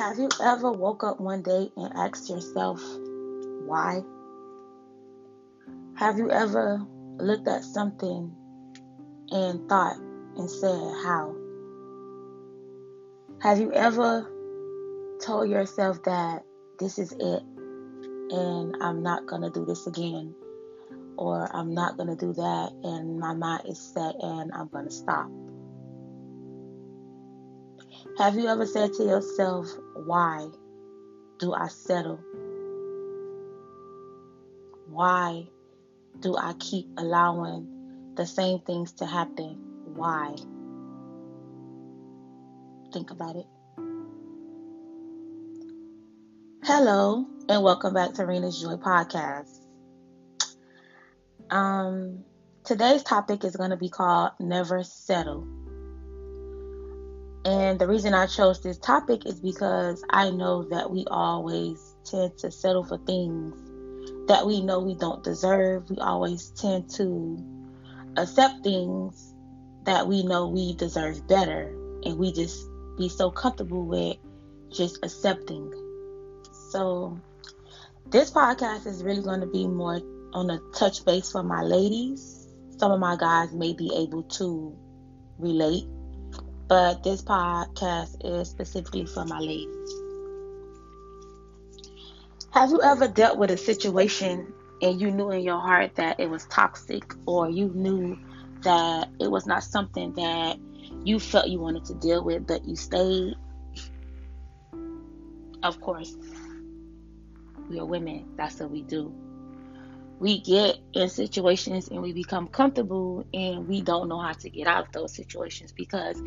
Have you ever woke up one day and asked yourself why? Have you ever looked at something and thought and said how? Have you ever told yourself that this is it and I'm not going to do this again? Or I'm not going to do that and my mind is set and I'm going to stop? Have you ever said to yourself, why do I settle? Why do I keep allowing the same things to happen? Why? Think about it. Hello, and welcome back to Rena's Joy Podcast. Um, today's topic is going to be called Never Settle. And the reason I chose this topic is because I know that we always tend to settle for things that we know we don't deserve. We always tend to accept things that we know we deserve better. And we just be so comfortable with just accepting. So, this podcast is really going to be more on a touch base for my ladies. Some of my guys may be able to relate but this podcast is specifically for my ladies. Have you ever dealt with a situation and you knew in your heart that it was toxic or you knew that it was not something that you felt you wanted to deal with, but you stayed? Of course, we are women. That's what we do. We get in situations and we become comfortable and we don't know how to get out of those situations because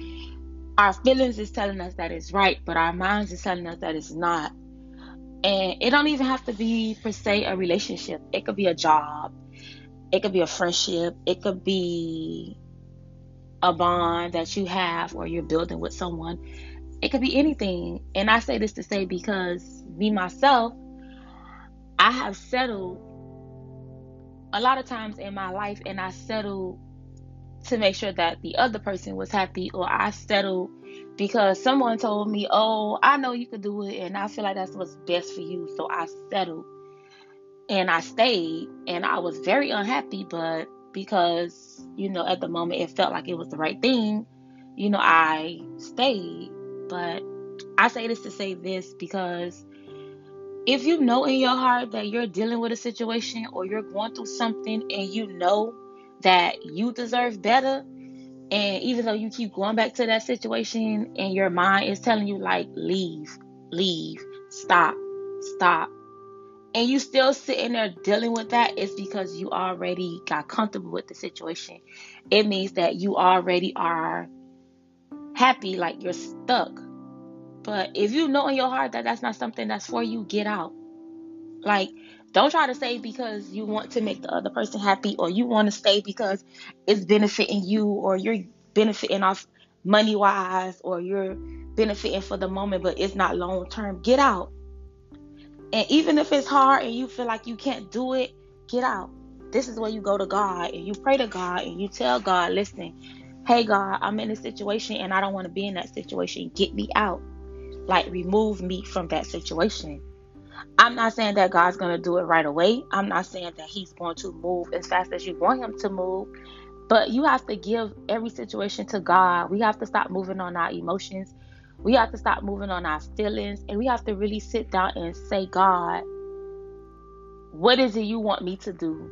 our feelings is telling us that it's right, but our minds is telling us that it's not. And it don't even have to be per se a relationship. It could be a job. It could be a friendship. It could be a bond that you have or you're building with someone. It could be anything. And I say this to say because me myself, I have settled a lot of times in my life and I settled to make sure that the other person was happy or I settled because someone told me, "Oh, I know you could do it and I feel like that's what's best for you." So I settled and I stayed and I was very unhappy, but because, you know, at the moment it felt like it was the right thing, you know, I stayed. But I say this to say this because if you know in your heart that you're dealing with a situation or you're going through something and you know that you deserve better. And even though you keep going back to that situation and your mind is telling you, like, leave, leave, stop, stop, and you still sitting there dealing with that, it's because you already got comfortable with the situation. It means that you already are happy, like you're stuck. But if you know in your heart that that's not something that's for you, get out. Like, don't try to stay because you want to make the other person happy or you want to stay because it's benefiting you or you're benefiting off money wise or you're benefiting for the moment but it's not long term. Get out. And even if it's hard and you feel like you can't do it, get out. This is where you go to God and you pray to God and you tell God, listen, hey God, I'm in a situation and I don't want to be in that situation. Get me out. Like remove me from that situation. I'm not saying that God's going to do it right away. I'm not saying that He's going to move as fast as you want Him to move. But you have to give every situation to God. We have to stop moving on our emotions. We have to stop moving on our feelings. And we have to really sit down and say, God, what is it you want me to do?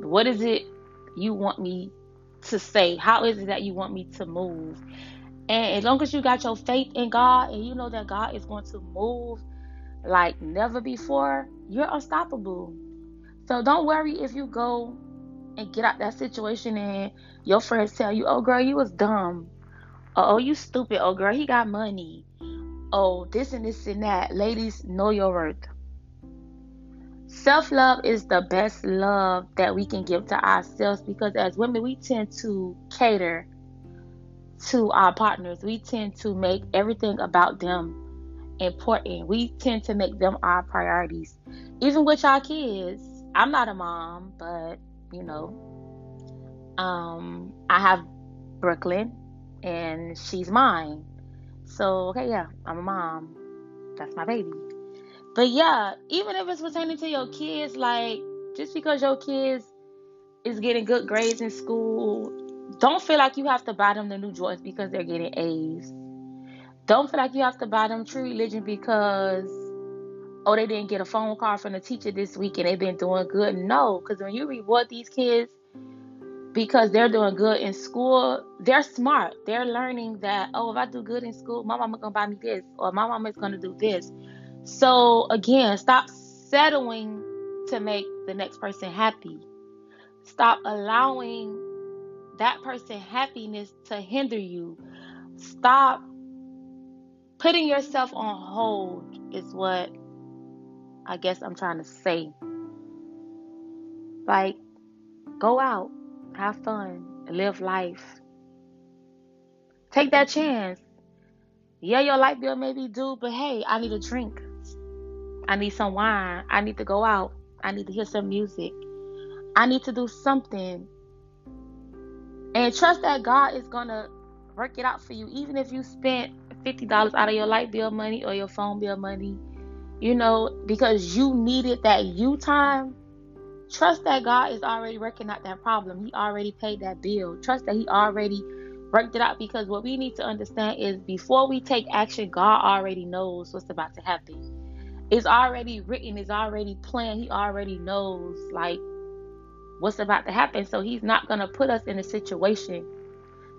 What is it you want me to say? How is it that you want me to move? And as long as you got your faith in God and you know that God is going to move like never before, you're unstoppable. So don't worry if you go and get out that situation and your friends tell you, oh girl, you was dumb. oh, you stupid. Oh girl, he got money. Oh, this and this and that. Ladies, know your worth. Self love is the best love that we can give to ourselves because as women, we tend to cater to our partners. We tend to make everything about them important. We tend to make them our priorities. Even with our kids. I'm not a mom, but you know, um, I have Brooklyn and she's mine. So okay, yeah, I'm a mom. that's my baby. But yeah, even if it's pertaining to your kids, like just because your kids is getting good grades in school, don't feel like you have to buy them the new Jordans because they're getting A's. Don't feel like you have to buy them True Religion because oh they didn't get a phone call from the teacher this week and they've been doing good. No, because when you reward these kids because they're doing good in school, they're smart. They're learning that oh if I do good in school, my mama gonna buy me this or my mama is gonna do this. So again, stop settling to make the next person happy. Stop allowing that person happiness to hinder you. Stop putting yourself on hold is what I guess I'm trying to say. Like go out, have fun, live life. Take that chance. Yeah, your light bill may be due, but hey, I need a drink. I need some wine. I need to go out. I need to hear some music. I need to do something. And trust that God is going to work it out for you. Even if you spent $50 out of your light bill money or your phone bill money, you know, because you needed that you time. Trust that God is already working out that problem. He already paid that bill. Trust that He already worked it out because what we need to understand is before we take action, God already knows what's about to happen it's already written, it's already planned. He already knows like what's about to happen. So he's not gonna put us in a situation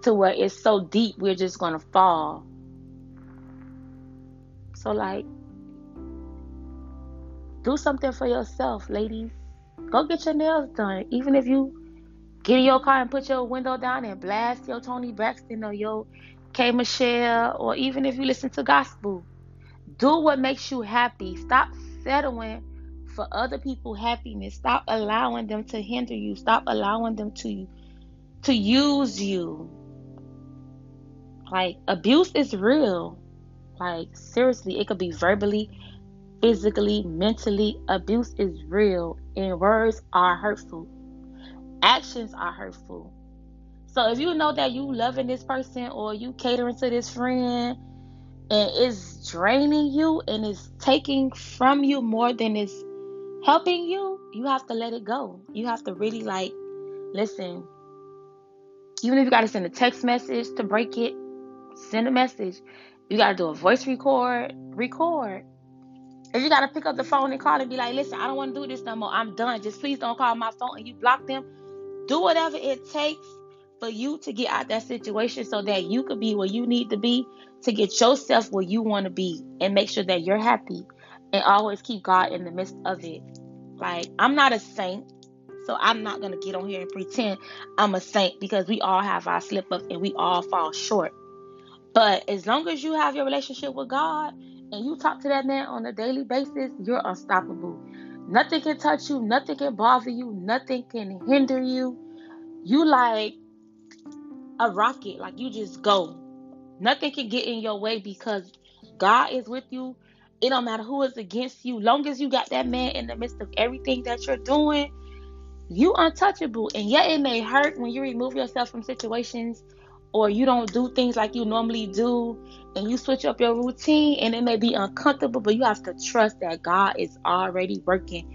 to where it's so deep we're just gonna fall. So like do something for yourself, ladies. Go get your nails done. Even if you get in your car and put your window down and blast your Toni Braxton or your K Michelle, or even if you listen to gospel do what makes you happy. Stop settling for other people's happiness. Stop allowing them to hinder you. Stop allowing them to to use you. Like abuse is real. Like seriously, it could be verbally, physically, mentally. Abuse is real and words are hurtful. Actions are hurtful. So if you know that you loving this person or you catering to this friend and it's draining you and it's taking from you more than it's helping you, you have to let it go. You have to really like listen. Even if you got to send a text message to break it, send a message. You got to do a voice record, record. If you got to pick up the phone and call and be like, listen, I don't want to do this no more. I'm done. Just please don't call my phone and you block them. Do whatever it takes for you to get out that situation so that you could be where you need to be to get yourself where you want to be and make sure that you're happy and always keep God in the midst of it. Like, I'm not a saint, so I'm not going to get on here and pretend I'm a saint because we all have our slip ups and we all fall short. But as long as you have your relationship with God and you talk to that man on a daily basis, you're unstoppable. Nothing can touch you, nothing can bother you, nothing can hinder you. You like a rocket, like you just go. Nothing can get in your way because God is with you. It don't matter who is against you. Long as you got that man in the midst of everything that you're doing, you untouchable. And yet it may hurt when you remove yourself from situations or you don't do things like you normally do and you switch up your routine and it may be uncomfortable, but you have to trust that God is already working.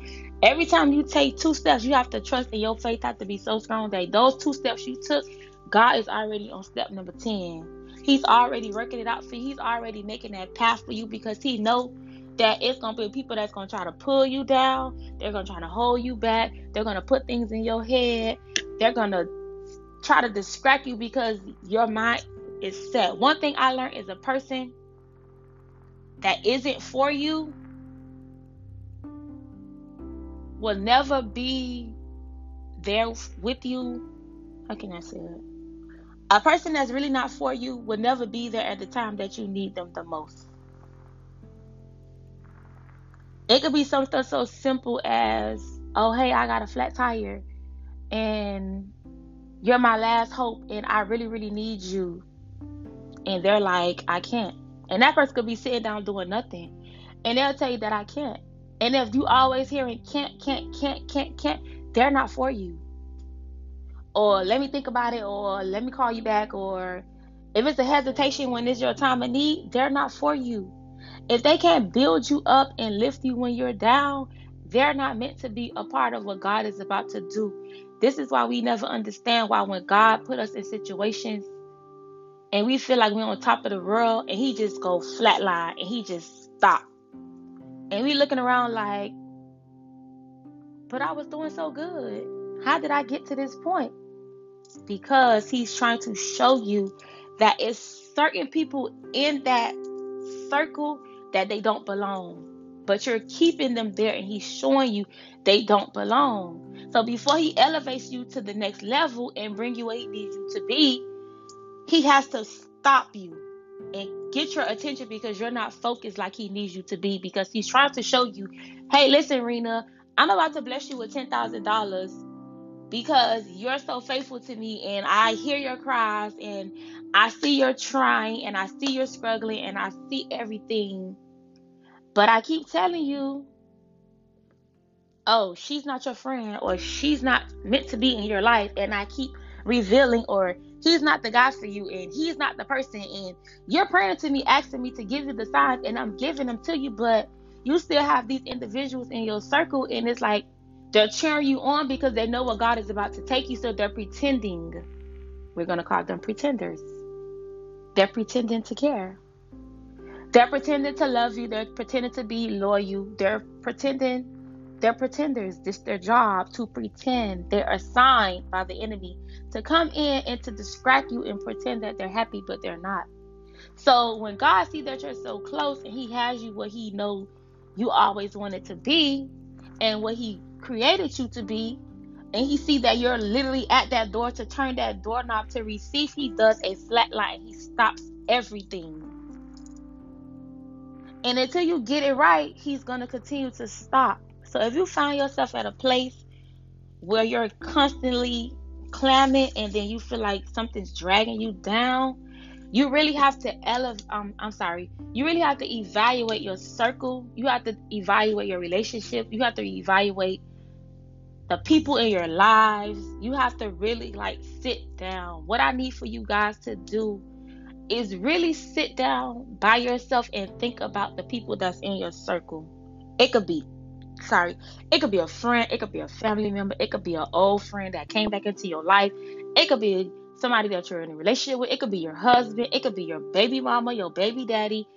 Every time you take two steps, you have to trust that your faith has to be so strong that those two steps you took, God is already on step number 10. He's already working it out for you. He's already making that path for you because he know that it's gonna be people that's gonna try to pull you down. They're gonna try to hold you back. They're gonna put things in your head. They're gonna try to distract you because your mind is set. One thing I learned is a person that isn't for you will never be there with you. How can I say it? A person that's really not for you will never be there at the time that you need them the most. It could be something so simple as, oh, hey, I got a flat tire and you're my last hope and I really, really need you. And they're like, I can't. And that person could be sitting down doing nothing. And they'll tell you that I can't. And if you always hearing can't, can't, can't, can't, can't, they're not for you or let me think about it or let me call you back or if it's a hesitation when it's your time of need they're not for you If they can't build you up and lift you when you're down, they're not meant to be a part of what God is about to do. This is why we never understand why when God put us in situations and we feel like we're on top of the world and he just go flatline and he just stop. And we looking around like, but I was doing so good. How did I get to this point? Because he's trying to show you that it's certain people in that circle that they don't belong. But you're keeping them there and he's showing you they don't belong. So before he elevates you to the next level and bring you where he needs you to be, he has to stop you and get your attention because you're not focused like he needs you to be because he's trying to show you, hey, listen, Rena, I'm about to bless you with $10,000 because you're so faithful to me and I hear your cries and I see you're trying and I see you're struggling and I see everything. But I keep telling you, oh, she's not your friend or she's not meant to be in your life. And I keep revealing or he's not the guy for you and he's not the person. And you're praying to me, asking me to give you the signs and I'm giving them to you. But you still have these individuals in your circle and it's like, they're cheering you on because they know what God is about to take you, so they're pretending. We're going to call them pretenders. They're pretending to care. They're pretending to love you. They're pretending to be loyal. They're pretending. They're pretenders. This their job to pretend. They're assigned by the enemy to come in and to distract you and pretend that they're happy, but they're not. So when God sees that you're so close and He has you what He knows you always wanted to be, and what He created you to be and he see that you're literally at that door to turn that doorknob to receive he does a flat line. He stops everything. And until you get it right he's going to continue to stop. So if you find yourself at a place where you're constantly clamming and then you feel like something's dragging you down you really have to elevate um i'm sorry you really have to evaluate your circle. You have to evaluate your relationship. You have to evaluate the people in your lives. You have to really like sit down. What I need for you guys to do is really sit down by yourself and think about the people that's in your circle. It could be, sorry, it could be a friend, it could be a family member, it could be an old friend that came back into your life, it could be somebody that you're in a relationship with, it could be your husband, it could be your baby mama, your baby daddy,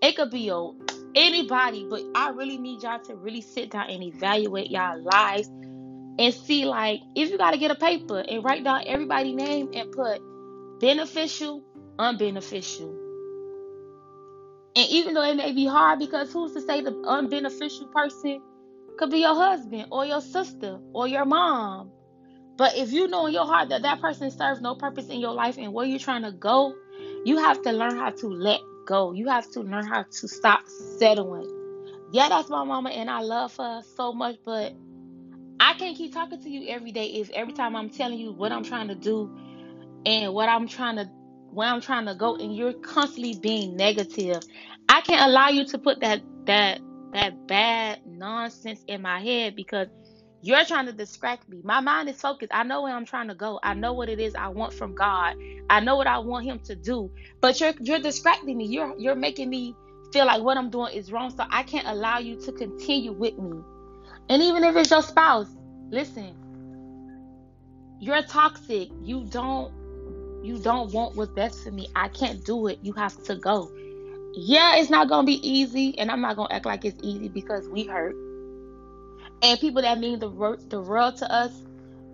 it could be your anybody, but I really need y'all to really sit down and evaluate y'all lives and see like if you got to get a paper and write down everybody's name and put beneficial, unbeneficial. And even though it may be hard because who's to say the unbeneficial person could be your husband or your sister or your mom. But if you know in your heart that that person serves no purpose in your life and where you're trying to go, you have to learn how to let go. You have to learn how to stop settling. Yeah, that's my mama and I love her so much, but I can't keep talking to you every day if every time I'm telling you what I'm trying to do and what I'm trying to where I'm trying to go and you're constantly being negative. I can't allow you to put that that that bad nonsense in my head because you're trying to distract me. My mind is focused. I know where I'm trying to go. I know what it is I want from God. I know what I want him to do. But you're you're distracting me. You're you're making me feel like what I'm doing is wrong. So I can't allow you to continue with me. And even if it's your spouse, listen. You're toxic. You don't you don't want what's best for me. I can't do it. You have to go. Yeah, it's not gonna be easy, and I'm not gonna act like it's easy because we hurt. And people that mean the the world to us,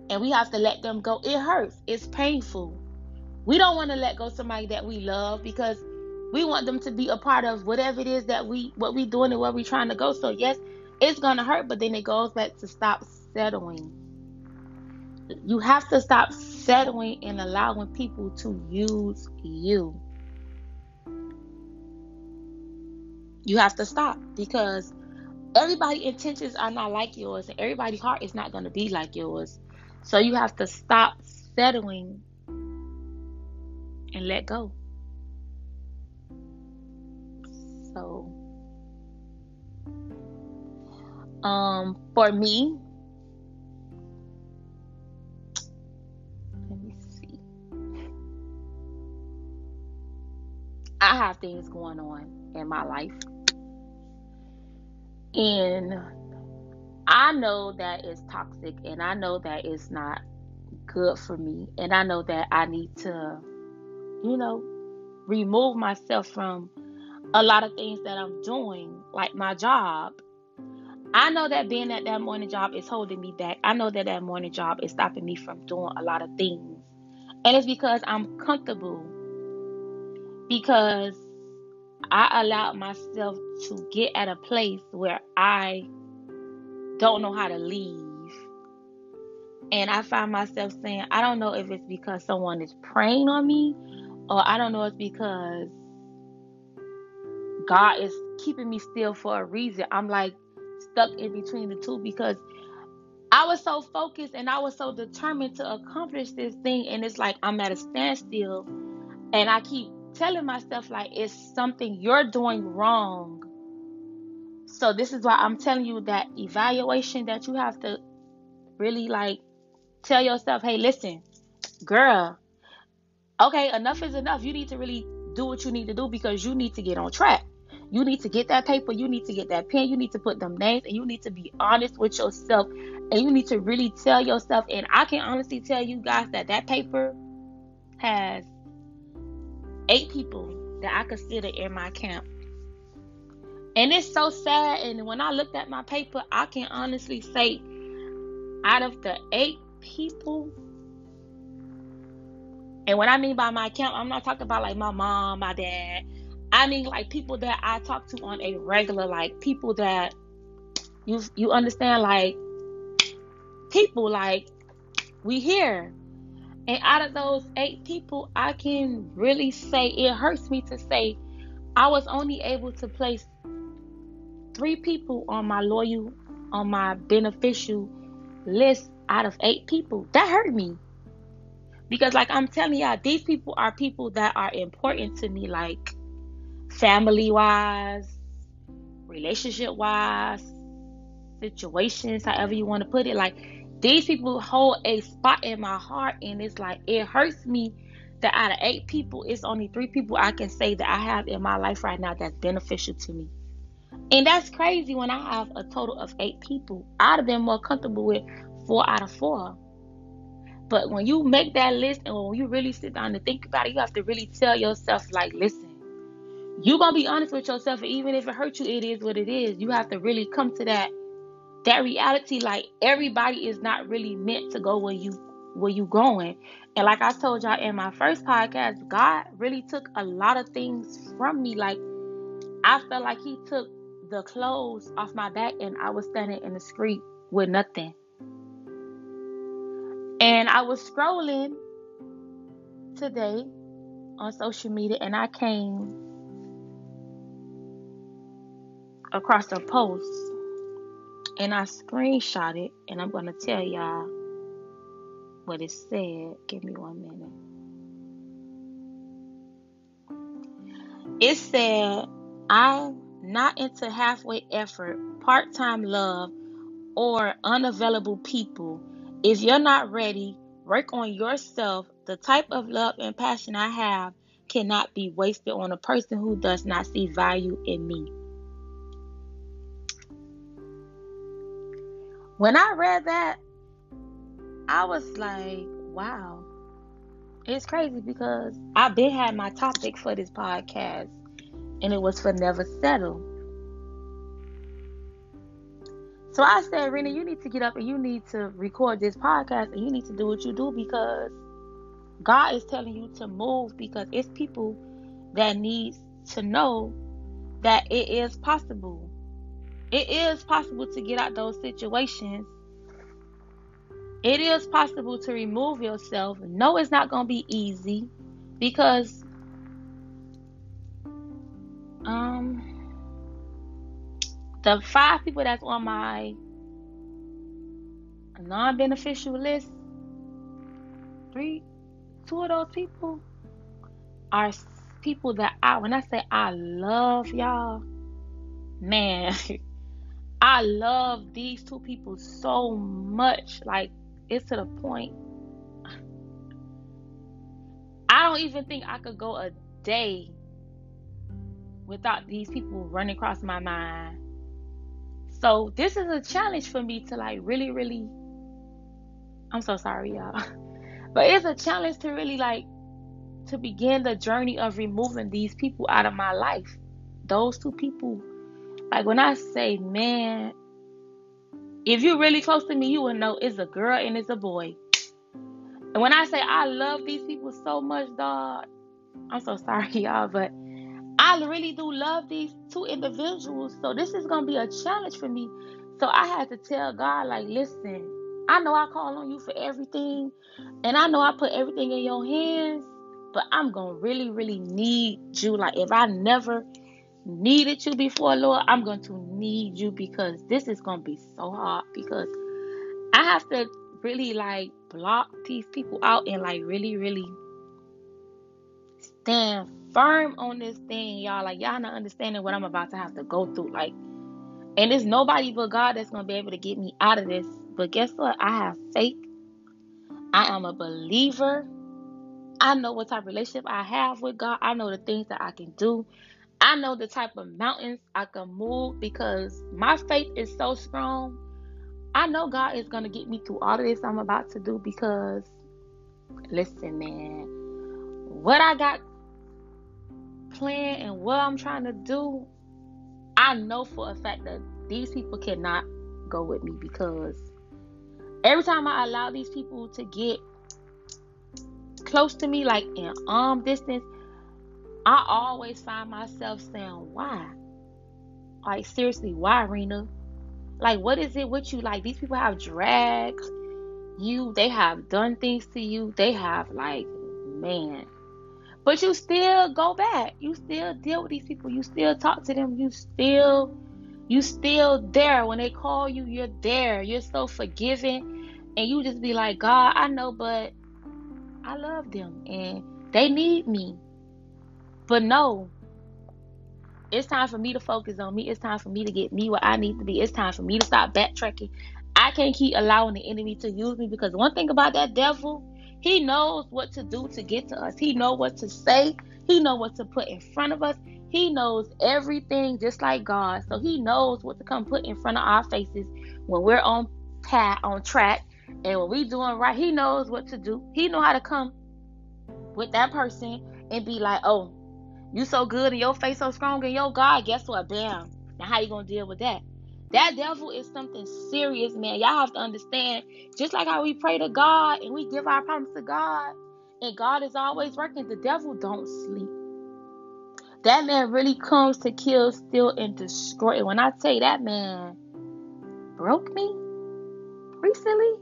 and we have to let them go. It hurts. It's painful. We don't want to let go somebody that we love because we want them to be a part of whatever it is that we what we doing and where we trying to go. So yes, it's gonna hurt, but then it goes back to stop settling. You have to stop settling and allowing people to use you. You have to stop because everybody's intentions are not like yours and everybody's heart is not going to be like yours. So you have to stop settling and let go. So um for me let me see. I have things going on in my life. And I know that it's toxic and I know that it's not good for me. And I know that I need to, you know, remove myself from a lot of things that I'm doing, like my job. I know that being at that morning job is holding me back. I know that that morning job is stopping me from doing a lot of things. And it's because I'm comfortable. Because I allowed myself to get at a place where I don't know how to leave. And I find myself saying, I don't know if it's because someone is preying on me, or I don't know if it's because God is keeping me still for a reason. I'm like stuck in between the two because I was so focused and I was so determined to accomplish this thing. And it's like I'm at a standstill. And I keep telling myself, like, it's something you're doing wrong. So, this is why I'm telling you that evaluation that you have to really like tell yourself, hey, listen, girl, okay, enough is enough. You need to really do what you need to do because you need to get on track. You need to get that paper, you need to get that pen, you need to put them names, and you need to be honest with yourself. And you need to really tell yourself. And I can honestly tell you guys that that paper has eight people that I consider in my camp. And it's so sad. And when I looked at my paper, I can honestly say out of the eight people, and what I mean by my camp, I'm not talking about like my mom, my dad. I mean like people that I talk to on a regular, like people that you you understand, like people like we here. And out of those eight people, I can really say it hurts me to say I was only able to place three people on my loyal, on my beneficial list out of eight people. That hurt me. Because, like I'm telling y'all, these people are people that are important to me, like family wise, relationship wise, situations, however you want to put it. Like, these people hold a spot in my heart, and it's like it hurts me that out of eight people, it's only three people I can say that I have in my life right now that's beneficial to me. And that's crazy when I have a total of eight people. I'd have been more comfortable with four out of four. But when you make that list and when you really sit down and think about it, you have to really tell yourself, like, listen, you're gonna be honest with yourself, even if it hurts you, it is what it is. You have to really come to that that reality, like everybody is not really meant to go where you where you going. And like I told y'all in my first podcast, God really took a lot of things from me. Like I felt like He took the clothes off my back, and I was standing in the street with nothing. And I was scrolling today on social media and I came across a post and I screenshot it and I'm to tell y'all what it said. Give me one minute. It said, I'm not into halfway effort, part time love, or unavailable people if you're not ready, work on yourself. The type of love and passion I have cannot be wasted on a person who does not see value in me. When I read that, I was like, wow. It's crazy because I've been had my topic for this podcast and it was for never settle. So I said, Rena, you need to get up and you need to record this podcast and you need to do what you do because God is telling you to move because it's people that needs to know that it is possible. It is possible to get out those situations. It is possible to remove yourself. No, it's not going to be easy because um the five people that's on my non-beneficial list, three, two of those people are people that I, when I say I love y'all, man, I love these two people so much. Like, it's to the point. I don't even think I could go a day without these people running across my mind So this is a challenge for me to like really, really. I'm so sorry, y'all. But it's a challenge to really like to begin the journey of removing these people out of my life. Those two people. Like when I say, man, if you're really close to me, you will know it's a girl and it's a boy. And when I say I love these people so much, dog, I'm so sorry, y'all, but I really do love these two individuals. So this is gonna be a challenge for me. So I had to tell God, like, listen, I know I call on you for everything, and I know I put everything in your hands, but I'm gonna really, really need you. Like, if I never needed you before, Lord, I'm going to need you because this is gonna be so hard because I have to really like block these people out and like really, really stand firm on this thing, y'all. Like y'all not understanding what I'm about to have to go through. Like, and it's nobody but God that's gonna be able to get me out of this. But guess what? I have faith. I am a believer. I know what type of relationship I have with God. I know the things that I can do. I know the type of mountains I can move because my faith is so strong. I know God is gonna get me through all of this I'm about to do because listen, man, what I got planned and what I'm trying to do, I know for a fact that these people cannot go with me because every time I allow these people to get close to me, like in arm distance, I always find myself saying, Why? Like, seriously, why, Rena? Like, what is it with you? Like, these people have dragged you, they have done things to you, they have, like, man, but you still go back. You still deal with these people. You still talk to them. You still you still there. When they call you, you're there. You're so forgiving. And you just be like, God, I know, but I love them and they need me. But no. It's time for me to focus on me. It's time for me to get me where I need to be. It's time for me to stop backtracking. I can't keep allowing the enemy to use me because one thing about that devil, he knows what to do to get to us. He knows what to say. He knows what to put in front of us. He knows everything just like God. So he knows what to come put in front of our faces when we're on path, on track, and when we doing right. He knows what to do. He know how to come with that person and be like, "Oh, you so good and your faith so strong and your God, guess what? Bam. Now how you gonna deal with that? That devil is something serious, man. Y'all have to understand. Just like how we pray to God and we give our promise to God, and God is always working, the devil don't sleep. That man really comes to kill, steal, and destroy. And when I say that man broke me recently,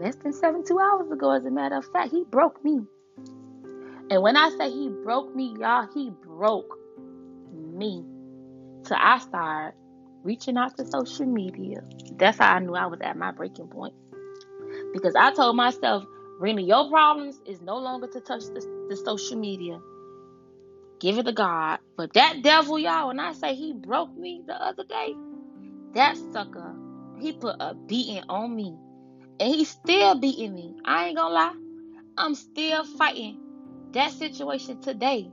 less than 72 hours ago, as a matter of fact, he broke me. And when I say he broke me, y'all, he broke me. So I started reaching out to social media. That's how I knew I was at my breaking point. Because I told myself, Rena, your problems is no longer to touch the, the social media. Give it to God. But that devil, y'all, when I say he broke me the other day, that sucker, he put a beating on me. And he's still beating me. I ain't gonna lie. I'm still fighting that situation today.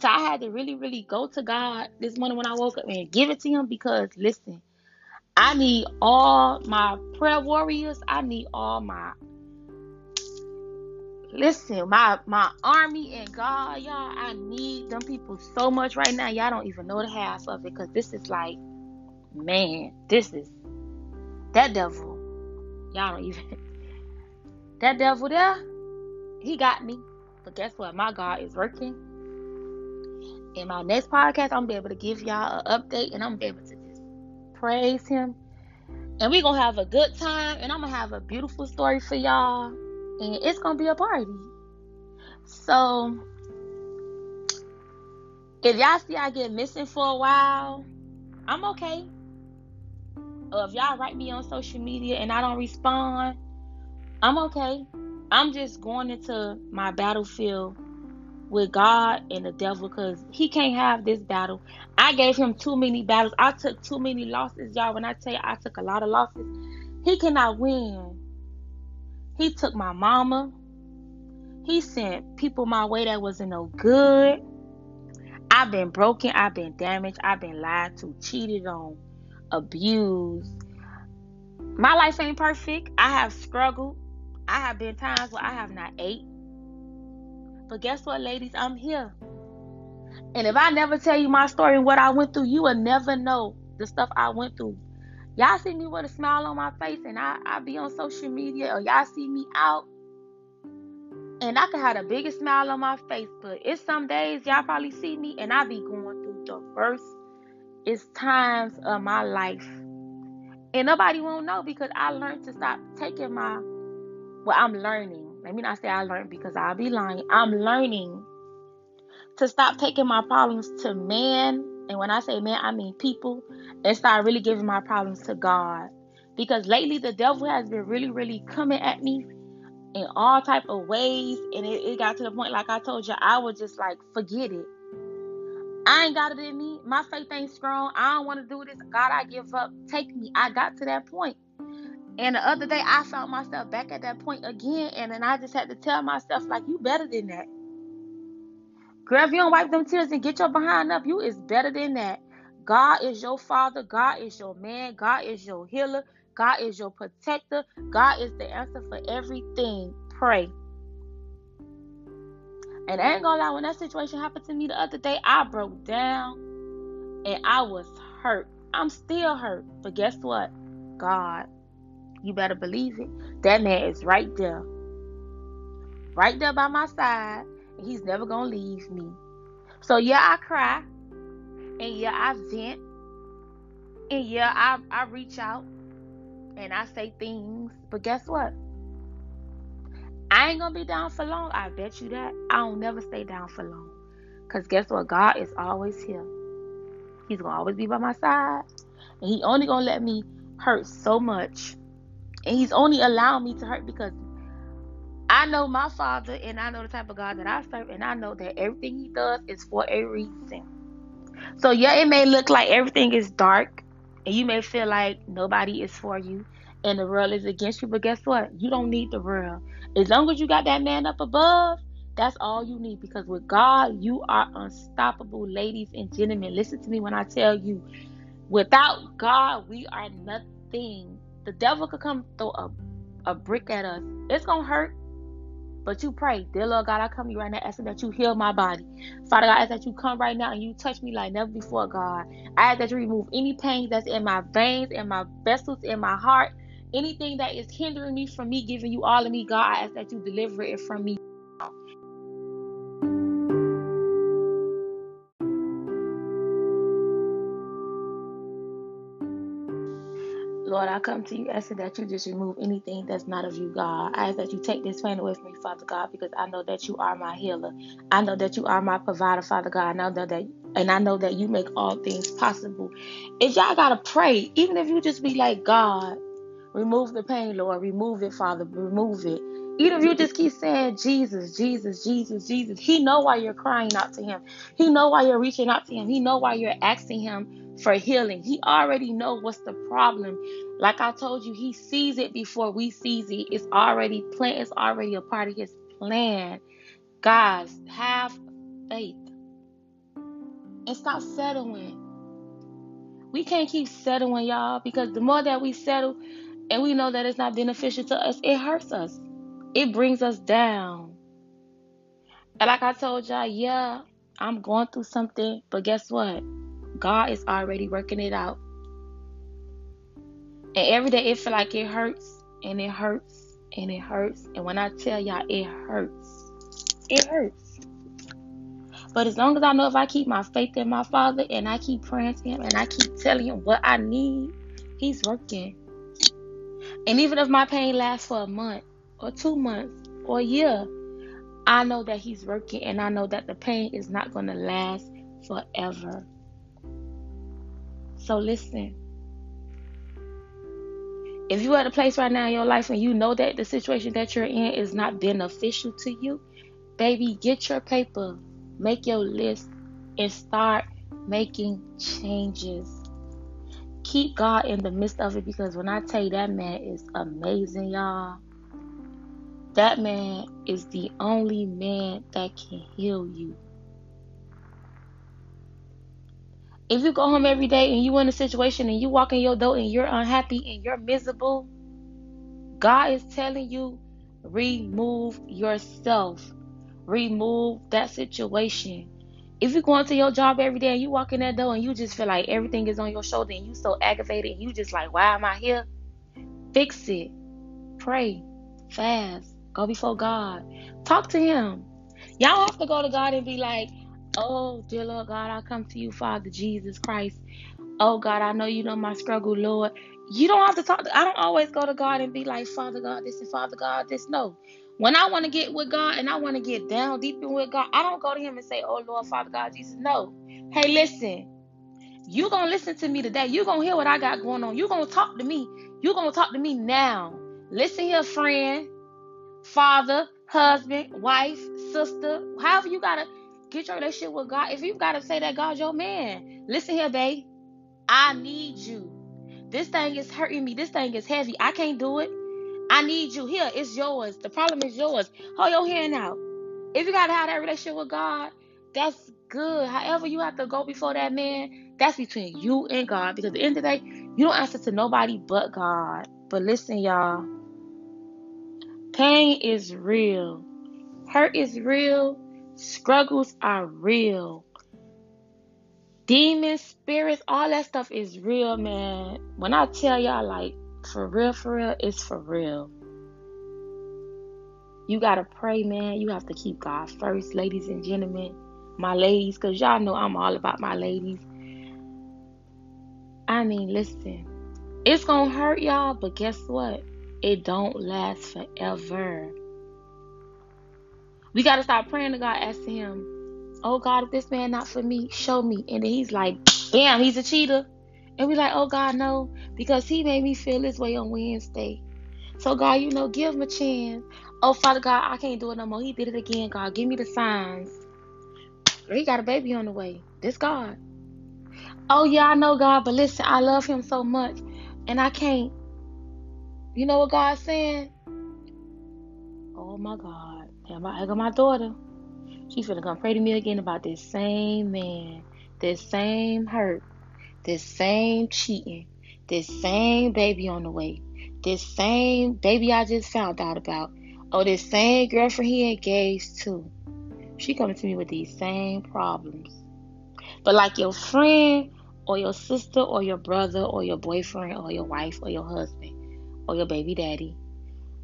So I had to really, really go to God this morning when I woke up and give it to Him because listen, I need all my prayer warriors. I need all my listen, my my army and God, y'all. I need them people so much right now. Y'all don't even know the half of it because this is like, man, this is that devil. Y'all don't even that devil there. He got me. But guess what? My God is working in my next podcast, I'm gonna be able to give y'all an update and I'm gonna be able to just praise him. And we're gonna have a good time and I'm gonna have a beautiful story for y'all. And it's gonna be a party. So if y'all see I get missing for a while, I'm okay. Or if y'all write me on social media and I don't respond, I'm okay. I'm just going into my battlefield with God and the devil because he can't have this battle. I gave him too many battles. I took too many losses, y'all. When I tell you I took a lot of losses, he cannot win. He took my mama. He sent people my way that wasn't no good. I've been broken. I've been damaged. I've been lied to, cheated on. abused. My life ain't perfect. I have struggled. I have been times where I have not ate. But guess what, ladies? I'm here. And if I never tell you my story and what I went through, you will never know the stuff I went through. Y'all see me with a smile on my face and I, I be on social media or y'all see me out and I can have the biggest smile on my face, but it's some days y'all probably see me and I be going through the worst it's times of my life. And nobody won't know because I learned to stop taking my well, I'm learning. Let me not say I learned because I'll be lying. I'm learning to stop taking my problems to man. And when I say man, I mean people, and start really giving my problems to God. Because lately the devil has been really, really coming at me in all type of ways. And it, it got to the point, like I told you, I was just like, forget it. I ain't got it in me. My faith ain't strong. I don't want to do this. God, I give up. Take me. I got to that point. And the other day, I found myself back at that point again. And then I just had to tell myself, like, you better than that. Girl, if you don't wipe them tears and get your behind up, you is better than that. God is your father. God is your man. God is your healer. God is your protector. God is the answer for everything. Pray. And I ain't gonna lie, when that situation happened to me the other day, I broke down and I was hurt. I'm still hurt. But guess what? God, you better believe it. That man is right there. Right there by my side. And he's never gonna leave me. So yeah, I cry. And yeah, I vent. And yeah, I, I reach out and I say things. But guess what? I ain't gonna be down for long. I bet you that. I don't never stay down for long. Cause guess what? God is always here. He's gonna always be by my side. And he only gonna let me hurt so much. And he's only allowing me to hurt because I know my father and I know the type of God that I serve, and I know that everything he does is for a reason. So yeah, it may look like everything is dark, and you may feel like nobody is for you and the world is against you, but guess what? You don't need the world. As long as you got that man up above, that's all you need because with God, you are unstoppable, ladies and gentlemen. Listen to me when I tell you, without God, we are nothing. The devil could come throw a, a brick at us. It's to hurt, but you pray. Dear Lord God, I come to you right now asking that you heal my body. Father God, I ask that you come right now and you touch me like never before, God. I ask that you remove any pain that's in my veins, in my vessels, in my heart Anything that is hindering me from me giving you all of me, God, I ask that you deliver it from me. Lord, I come to you asking that you just remove anything that's not of you, God. I ask that you take this pain away from me, Father God, because I know that you are my healer. I know that you are my provider, Father God. I know that, and I know that you make all things possible. If y'all gotta pray, even if you just be like, God, Remove the pain, Lord. Remove it, Father. Remove it. Even if you just keep saying Jesus, Jesus, Jesus, Jesus, He know why you're crying out to Him. He know why you're reaching out to Him. He know why you're asking Him for healing. He already know what's the problem. Like I told you, He sees it before we sees it. It's already planned. It's already a part of His plan. Guys, have faith and stop settling. We can't keep settling, y'all, because the more that we settle, and we know that it's not beneficial to us, it hurts us. It brings us down. And like I told y'all, yeah, I'm going through something, but guess what? God is already working it out. And every day it feel like it hurts and it hurts and it hurts. And when I tell y'all it hurts, it hurts. But as long as I know if I keep my faith in my Father and I keep praying to Him and I keep telling Him what I need, He's working. And even if my pain lasts for a month or two months or a year, I know that He's working and I know that the pain is not going to last forever. So listen. If you're at a place right now in your life and you know that the situation that you're in is not beneficial to you, baby, get your paper, make your list, and start making changes keep God in the midst of it because when I tell you that man is amazing, y'all, that man is the only man that can heal you. If you go home every day and you in a situation and you walk in your door and you're unhappy and you're miserable, God is telling you, remove yourself. Remove that situation. If you go into your job every day and you walk in that door and you just feel like everything is on your shoulder and you so aggravated and you just like, why am I here? Fix it. Pray. Fast. Go before God. Talk to Him. Y'all have to go to God and be like, oh, dear Lord God, I come to you, Father Jesus Christ. Oh, God, I know you know my struggle, Lord. You don't have to talk. To, I don't always go to God and be like, Father God, this and Father God, this. No. When I want to get with God and I want to get down deep in with God, I don't go to Him and say, Oh, Lord, Father God, Jesus. No. Hey, listen. You're going to listen to me today. You're going to hear what I got going on. You're going to talk to me. You're going to talk to me now. Listen here, friend, father, husband, wife, sister, however you got to get your relationship with God. If you got to say that God's your man, listen here, babe. I need you. This thing is hurting me. This thing is heavy. I can't do it. I need you. Here, it's yours. The problem is yours. Hold your hand out. If you got to have that relationship with God, that's good. However, you have to go before that man, that's between you and God. Because at the end of the day, you don't answer to nobody but God. But listen, y'all. Pain is real. Hurt is real. Struggles are real. Demons, spirits, all that stuff is real, man. When I tell y'all, like, for real, for real, it's for real. You gotta pray, man. You have to keep God first, ladies and gentlemen. My ladies, because y'all know I'm all about my ladies. I mean, listen, it's gonna hurt y'all, but guess what? It don't last forever. We gotta stop praying to God, asking Him, oh God, if this man not for me, show me. And then he's like, damn, he's a cheater. And we like, oh God, no, because he made me feel this way on Wednesday. So God, you know, give him a chance. Oh Father God, I can't do it no more. He did it again, God. Give me the signs. He got a baby on the way. This God. Oh yeah, I know God, but listen, I love him so much. And I can't. You know what God's saying? Oh my God. Am I got my daughter? She's gonna come pray to me again about this same man, this same hurt, this same cheating, this same baby on the way, this same baby I just found out about, or this same girlfriend he engaged to. She coming to me with these same problems. But like your friend or your sister or your brother or your boyfriend or your wife or your husband or your baby daddy,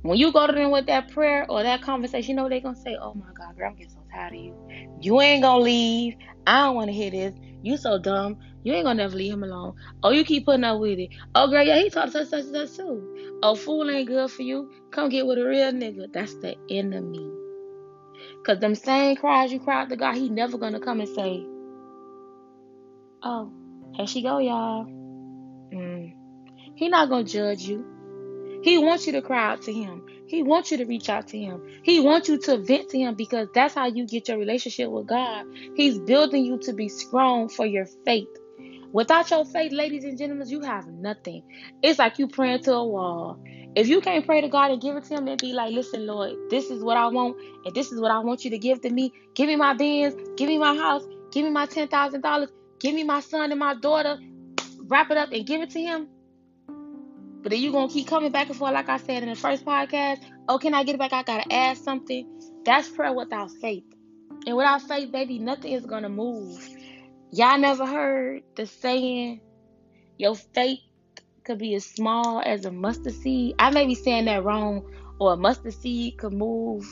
when you go to them with that prayer or that conversation, you know they're gonna say, "Oh my God, girl, I'm getting so tired of you. You ain't gonna leave. I don't want to hear this. You so dumb. You ain't gonna never leave him alone. Oh, you keep putting up with it. Oh, girl, yeah, he talks such such such too. Oh, fool ain't good for you. Come get with a real nigga. That's the enemy. Cause them same cries you cried to God, he never gonna come and say, "Oh, here she go, y'all." Mm. He not gonna judge you. He wants you to cry out to him. He wants you to reach out to him. He wants you to vent to him because that's how you get your relationship with God. He's building you to be strong for your faith. Without your faith, ladies and gentlemen, you have nothing. It's like you praying to a wall. If you can't pray to God and give it to Him and be like, listen, Lord, this is what I want, and this is what I want you to give to me. Give me my Benz, give me my house, give me my $10,000, give me my son and my daughter. Wrap it up and give it to Him. But then you're going to keep coming back and forth, like I said in the first podcast. Oh, can I get it back? I got to add something. That's prayer without faith. And without faith, baby, nothing is to move. Y'all never heard the saying, your faith could be as small as a mustard seed. I may be saying that wrong, or a mustard seed could move.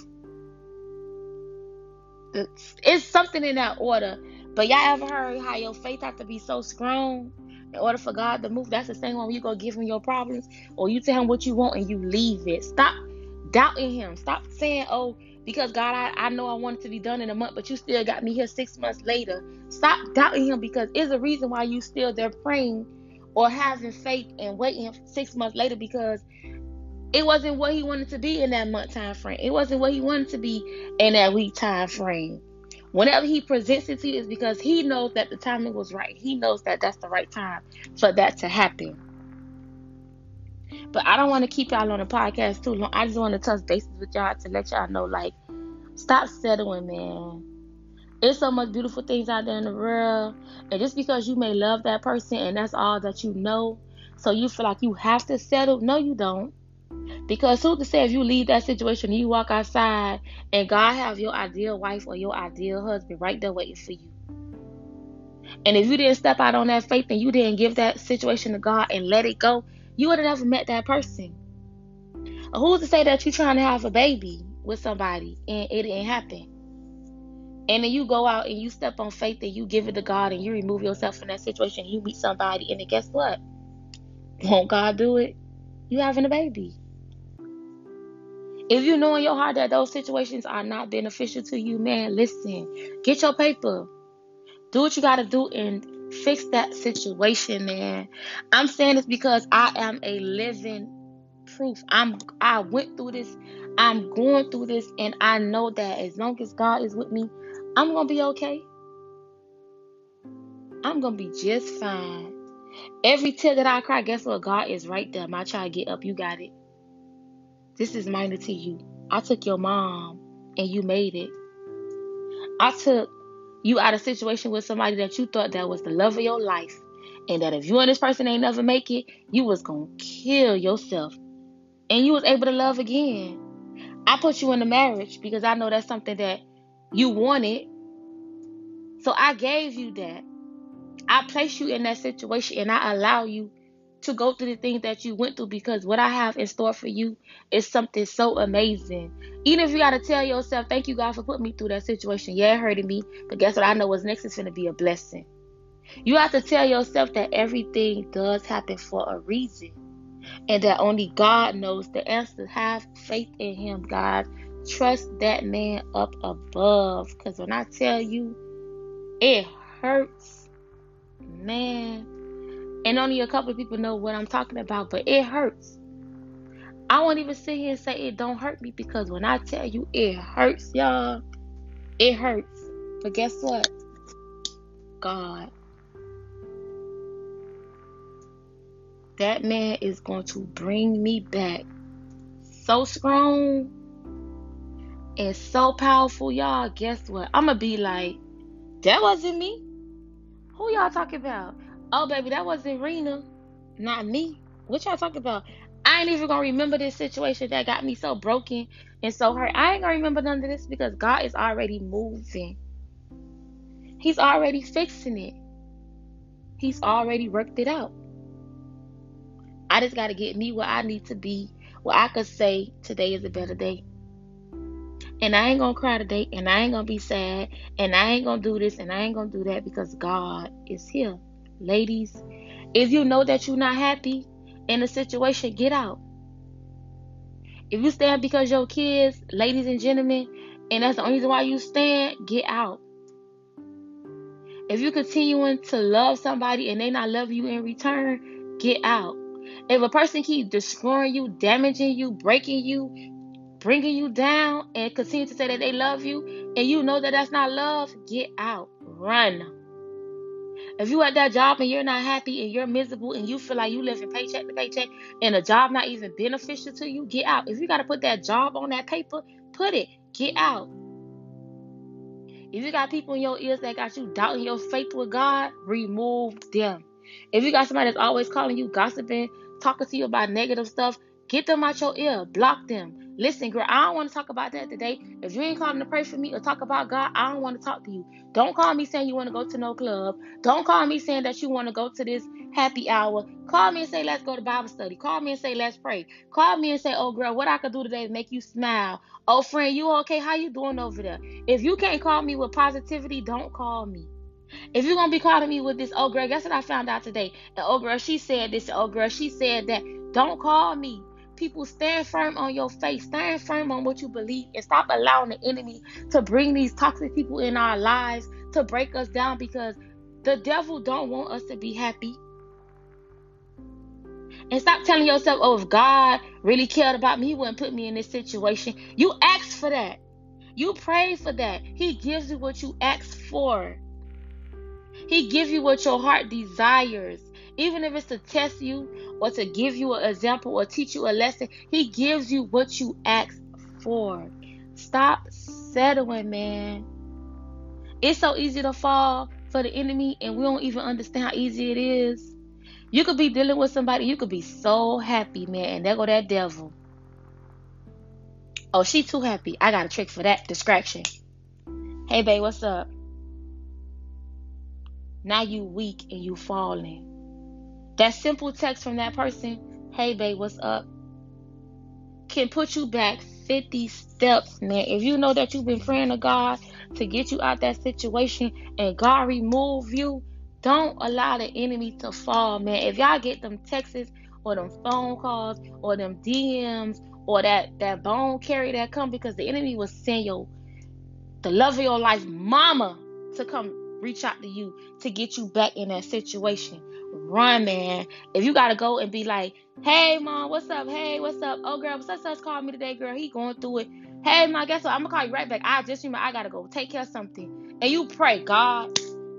It's, it's something in that order. But y'all ever heard how your faith have to be so strong in order for God to move. That's the same one you go give him your problems or you tell him what you want and you leave it. Stop doubting him. Stop saying, oh, because God, I, I know I want it to be done in a month, but you still got me here six months later. Stop doubting him because it's a reason why you still there praying or having faith and waiting six months later because it wasn't what he wanted to be in that month time frame. It wasn't what he wanted to be in that week time frame. Whenever he presents it to you, is because he knows that the timing was right. He knows that that's the right time for that to happen. But I don't want to keep y'all on the podcast too long. I just want to touch bases with y'all to let y'all know, like, stop settling, man. It's so much beautiful things out there in the world. And just because you may love that person and that's all that you know, so you feel like you have to settle, no, you don't. Because who to say if you leave that situation you walk outside and God have your ideal wife or your ideal husband right there waiting for you. And if you didn't step out on that faith and you didn't give that situation to God and let it go, you would have never met that person. Who's to say that you're trying to have a baby with somebody and it didn't happen? And then you go out and you step on faith and you give it to God and you remove yourself from that situation. You meet somebody and then guess what? Won't God do it? You having a baby. If you know in your heart that those situations are not beneficial to you, man, listen. Get your paper. Do what you gotta do and fix that situation, man. I'm saying this because I am a living proof. I'm I went through this. I'm going through this, and I know that as long as God is with me, I'm gonna be okay. I'm gonna be just fine. Every tear that I cry, guess what? God is right there. My child, get up. You got it. This is minor to you. I took your mom and you made it. I took you out of situation with somebody that you thought that was the love of your life. And that if you and this person ain't never make it, you was gonna kill yourself. And you was able to love again. I put you in a marriage because I know that's something that you wanted. So I gave you that. I place you in that situation and I allow you to go through the things that you went through because what I have in store for you is something so amazing. Even if you gotta tell yourself, thank you God for putting me through that situation. Yeah, it hurted me, but guess what? I know what's next is gonna be a blessing. You have to tell yourself that everything does happen for a reason. And that only God knows the answer. Have faith in him, God. Trust that man up above. Because when I tell you, it hurts. Man, and only a couple of people know what I'm talking about, but it hurts. I won't even sit here and say it don't hurt me because when I tell you it hurts, y'all, it hurts. But guess what? God. That man is going to bring me back so strong and so powerful, y'all. Guess what? I'm going to be like, that wasn't me. Who y'all talking about? Oh, baby, that wasn't Rena, not me. What y'all talking about? I ain't even gonna remember this situation that got me so broken and so hurt. I ain't gonna remember none of this because God is already moving. He's already fixing it. He's already worked it out. I just gotta get me where I need to be, where I could say today is a better day. And I ain't gonna cry today, and I ain't gonna be sad, and I ain't gonna do this, and I ain't gonna do that because God is here. Ladies, if you know that you're not happy in a situation, get out. If you stand because your kids, ladies and gentlemen, and that's the only reason why you stand, get out. If you're continuing to love somebody and they not love you in return, get out. If a person keep destroying you, damaging you, breaking you, bringing you down, and continue to say that they love you, and you know that that's not love, get out. Run. If you at that job and you're not happy and you're miserable and you feel like you living paycheck to paycheck and a job not even beneficial to you, get out. If you got to put that job on that paper, put it. Get out. If you got people in your ears that got you doubting your faith with God, remove them. If you got somebody that's always calling you gossiping, talking to you about negative stuff, get them out your ear. Block them. Listen, girl, I don't want to talk about that today. If you ain't calling to pray for me or talk about God, I don't want to talk to you. Don't call me saying you want to go to no club. Don't call me saying that you want to go to this happy hour. Call me and say, let's go to Bible study. Call me and say, let's pray. Call me and say, oh, girl, what I could do today to make you smile. Oh, friend, you okay? How you doing over there? If you can't call me with positivity, don't call me. If you're gonna be calling me with this, oh girl, guess what I found out today? And oh girl, she said this. Oh girl, she said that. Don't call me people stand firm on your faith stand firm on what you believe and stop allowing the enemy to bring these toxic people in our lives to break us down because the devil don't want us to be happy. And stop telling yourself oh if god really cared about me he wouldn't put me in this situation. You asked for that. You prayed for that. He gives you what you asked for. He gives you what your heart desires even if it's to test you or to give you an example or teach you a lesson, He gives you what you ask for. Stop settling, man. It's so easy to fall for the enemy, and we don't even understand how easy it is. You could be dealing with somebody, you could be so happy, man, and there go that devil. Oh, she too happy. I got a trick for that distraction. Hey, babe, what's up? Now you weak and you falling. That simple text from that person, hey, babe, what's up? Can put you back 50 steps, man. If you know that you've been praying to God to get you out that situation and God remove you, don't allow the enemy to fall, man. If y'all get them texts or them phone calls or them DMs or that that bone carry that come because the enemy will send your the love of your life mama to come reach out to you to get you back in that situation. Run, man. If you gotta go and be like, hey mom, what's up? Hey, what's up? Oh girl, such such called me today, girl. He going through it. Hey mom, guess what? I'm gonna call you right back. I just remember I gotta go take care of something. And you pray, God,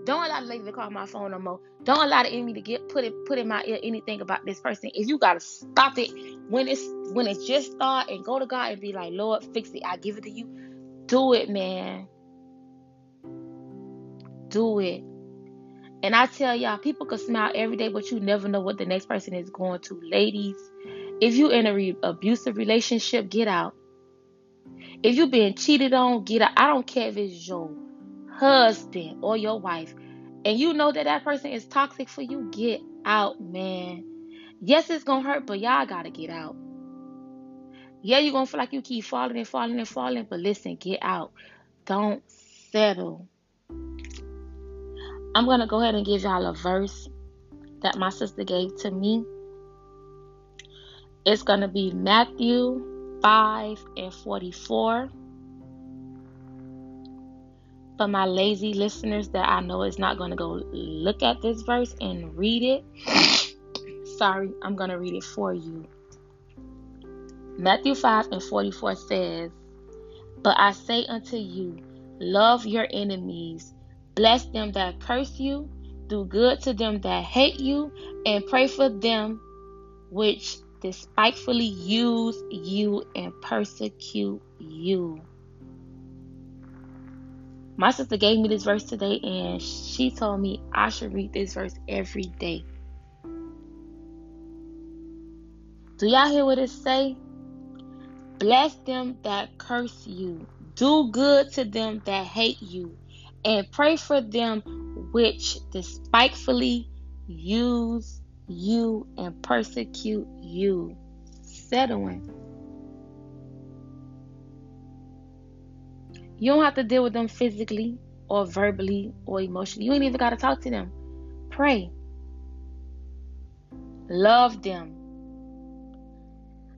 don't allow the lady to call my phone no more. Don't allow the enemy to get put it put in my ear anything about this person. If you gotta stop it when it's when it's just start and go to God and be like, Lord, fix it. I give it to you. Do it, man. Do it. And I tell y'all, people can smile every day, but you never know what the next person is going to. Ladies, if you're in a re- abusive relationship, get out. If you being cheated on, get out. I don't care if it's your husband or your wife, and you know that that person is toxic for you, get out, man. Yes, it's gonna hurt, but y'all gotta get out. Yeah, you're gonna feel like you keep falling and falling and falling, but listen, get out. Don't settle. I'm going to go ahead and give y'all a verse that my sister gave to me. It's going to be Matthew 5 and 44. For my lazy listeners that I know is not going to go look at this verse and read it, sorry, I'm going to read it for you. Matthew 5 and 44 says, But I say unto you, love your enemies Bless them that curse you, do good to them that hate you, and pray for them which despitefully use you and persecute you. My sister gave me this verse today, and she told me I should read this verse every day. Do y'all hear what it say? Bless them that curse you. Do good to them that hate you and pray for them which despitefully use you and persecute you. Settling. You don't have to deal with them physically or verbally or emotionally. You ain't even got to talk to them. Pray. Love them.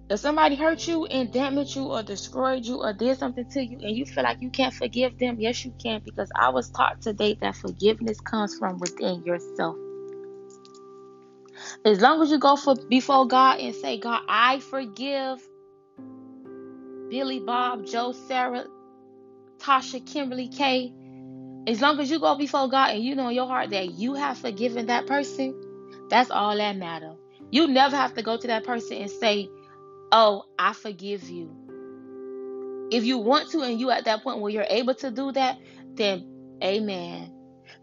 If somebody hurt you and damaged you or destroyed you or did something to you and you feel like you can't forgive them, yes, you can because I was taught today that forgiveness comes from within yourself. As long as you go for before God and say, God, I forgive Billy, Bob, Joe, Sarah, Tasha, Kimberly, Kay. As long as you go before God and you know in your heart that you have forgiven that person, that's all that matters. You never have to go to that person and say, oh, I forgive you. If you want to and you at that point where you're able to do that, then amen.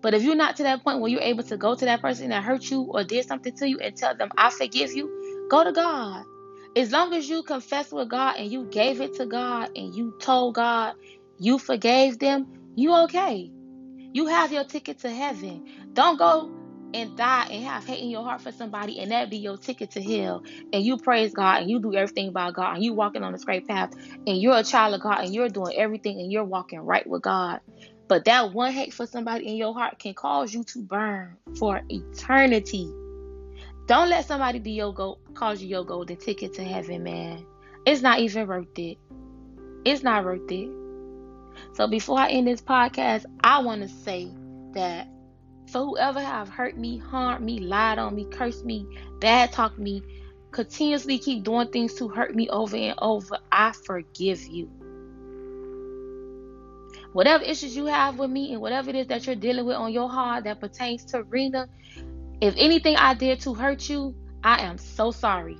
But if you're not to that point where you're able to go to that person that hurt you or did something to you and tell them, I forgive you, go to God. As long as you confess with God and you gave it to God and you told God you forgave them, you okay. You have your ticket to heaven. Don't go and die and have hate in your heart for somebody and that be your ticket to hell and you praise God and you do everything by God and you walking on the straight path and you're a child of God and you're doing everything and you're walking right with God. But that one hate for somebody in your heart can cause you to burn for eternity. Don't let somebody be your go cause you your golden ticket to heaven, man. It's not even worth it. It's not worth it. So before I end this podcast, I want to say that for whoever have hurt me, harmed me, lied on me, cursed me, bad talked me, continuously keep doing things to hurt me over and over, I forgive you. Whatever issues you have with me and whatever it is that you're dealing with on your heart that pertains to Rena, if anything I did to hurt you, I am so sorry.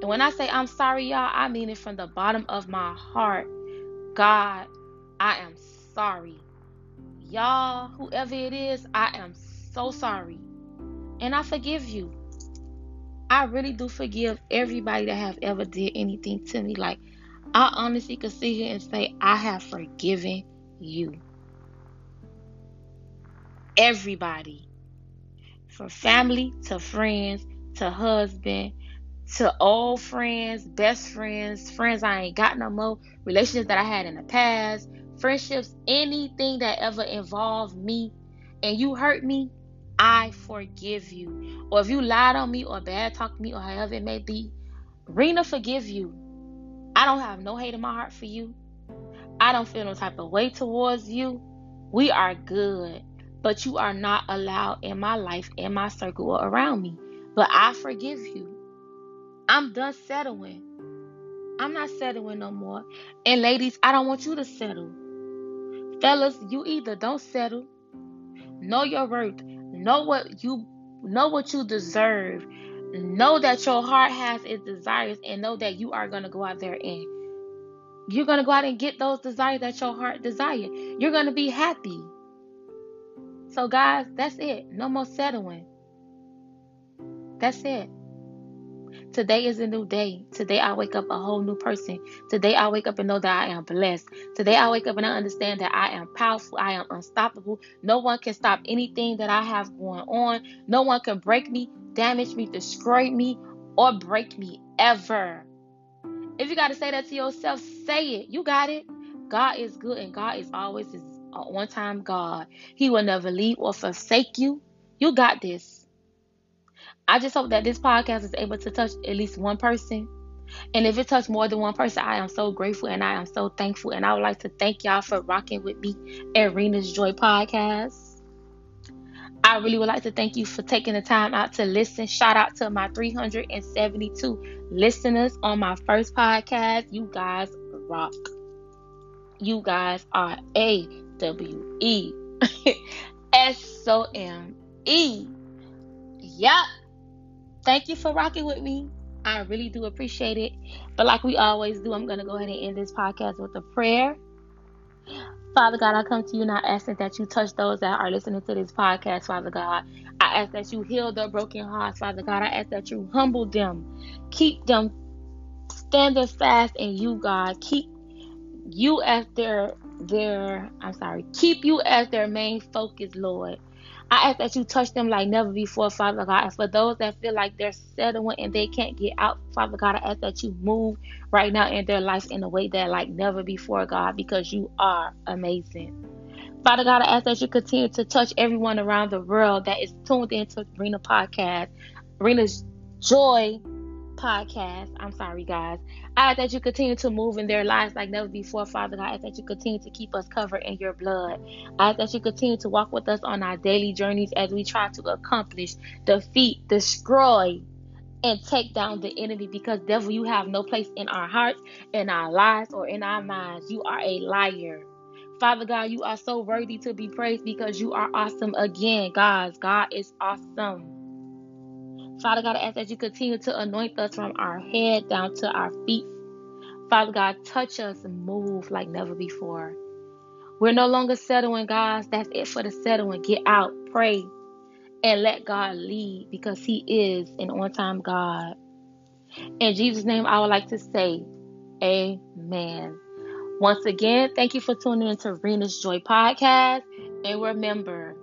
And when I say I'm sorry, y'all, I mean it from the bottom of my heart. God, I am sorry. Y'all, whoever it is, I am so sorry. And I forgive you. I really do forgive everybody that have ever did anything to me. Like I honestly could sit here and say I have forgiven you. Everybody. From family to friends to husband to old friends, best friends, friends I ain't got no more, relationships that I had in the past, friendships, anything that ever involved me and you hurt me, I forgive you. Or if you lied on me or bad talked me or however it may be, Rena forgive you. I don't have no hate in my heart for you. I don't feel no type of way towards you. We are good, but you are not allowed in my life, in my circle, or around me. But I forgive you. I'm done settling. I'm not settling no more. And ladies, I don't want you to settle. Fellas, you either don't settle, know your worth, know what you know what you deserve, know that your heart has its desires, and know that you are gonna go out there and you're gonna go out and get those desires that your heart desire. You're gonna be happy. So guys, that's it. No more settling. That's it. Today is a new day. Today I wake up a whole new person. Today I wake up and know that I am blessed. Today I wake up and I understand that I am powerful. I am unstoppable. No one can stop anything that I have going on. No one can break me, damage me, destroy me, or break me ever. If you got to say that to yourself, say it. You got it. God is good and God is always his one time God. He will never leave or forsake you. You got this. I just hope that this mm-hmm. podcast is able to touch at least one person. And if it touched more than one person, I am so grateful and I am so thankful. And I would like to thank y'all for rocking with me at Rena's Joy Podcast. I really would like to thank you for taking the time out to listen. Shout out to my 372 listeners on my first podcast. You guys rock. You guys are A W E S O M E. Yep. Thank you for rocking with me. I really do appreciate it. But like we always do, I'm going to go ahead and end this podcast with a prayer. Father God, I come to you now asking that you touch those that are listening to this podcast, Father God. I ask that you heal their broken hearts, Father God. I ask that you humble them, keep them standing fast in you, God. Keep you as their their I'm sorry, keep you as their main focus, Lord. I ask that you touch them like never before, Father God. And for those that feel like they're settling and they can't get out, Father God, I ask that you move right now in their life in a way that like never before, God, because you are amazing. Father God, I ask that you continue to touch everyone around the world that is tuned into Rena Podcast, Rena's Joy podcast. I'm sorry, guys. I ask that you continue to move in their lives like never before, Father God. I ask that you continue to keep us covered in your blood. I ask that you continue to walk with us on our daily journeys as we try to accomplish, defeat, destroy, and take down the enemy because, devil, you have no place in our hearts, in our lives, or in our minds. You are a liar. Father God, you are so worthy to be praised because you are awesome again, guys. God is awesome. Father God, I ask that you continue to anoint us from our head down to our feet. Father God, touch us and move like never before. We're no longer settling, guys. That's it for the settling. Get out, pray, and let God lead because He is an on time God. In Jesus' name, I would like to say, Amen. Once again, thank you for tuning in to Rena's Joy Podcast. And remember,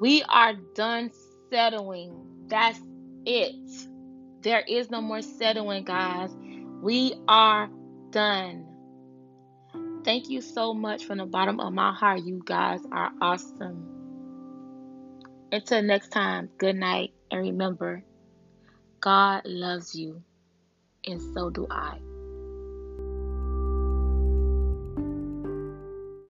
we are done settling. That's it. There is no more settling, guys. We are done. Thank you so much from the bottom of my heart. You guys are awesome. Until next time, good night. And remember, God loves you, and so do I.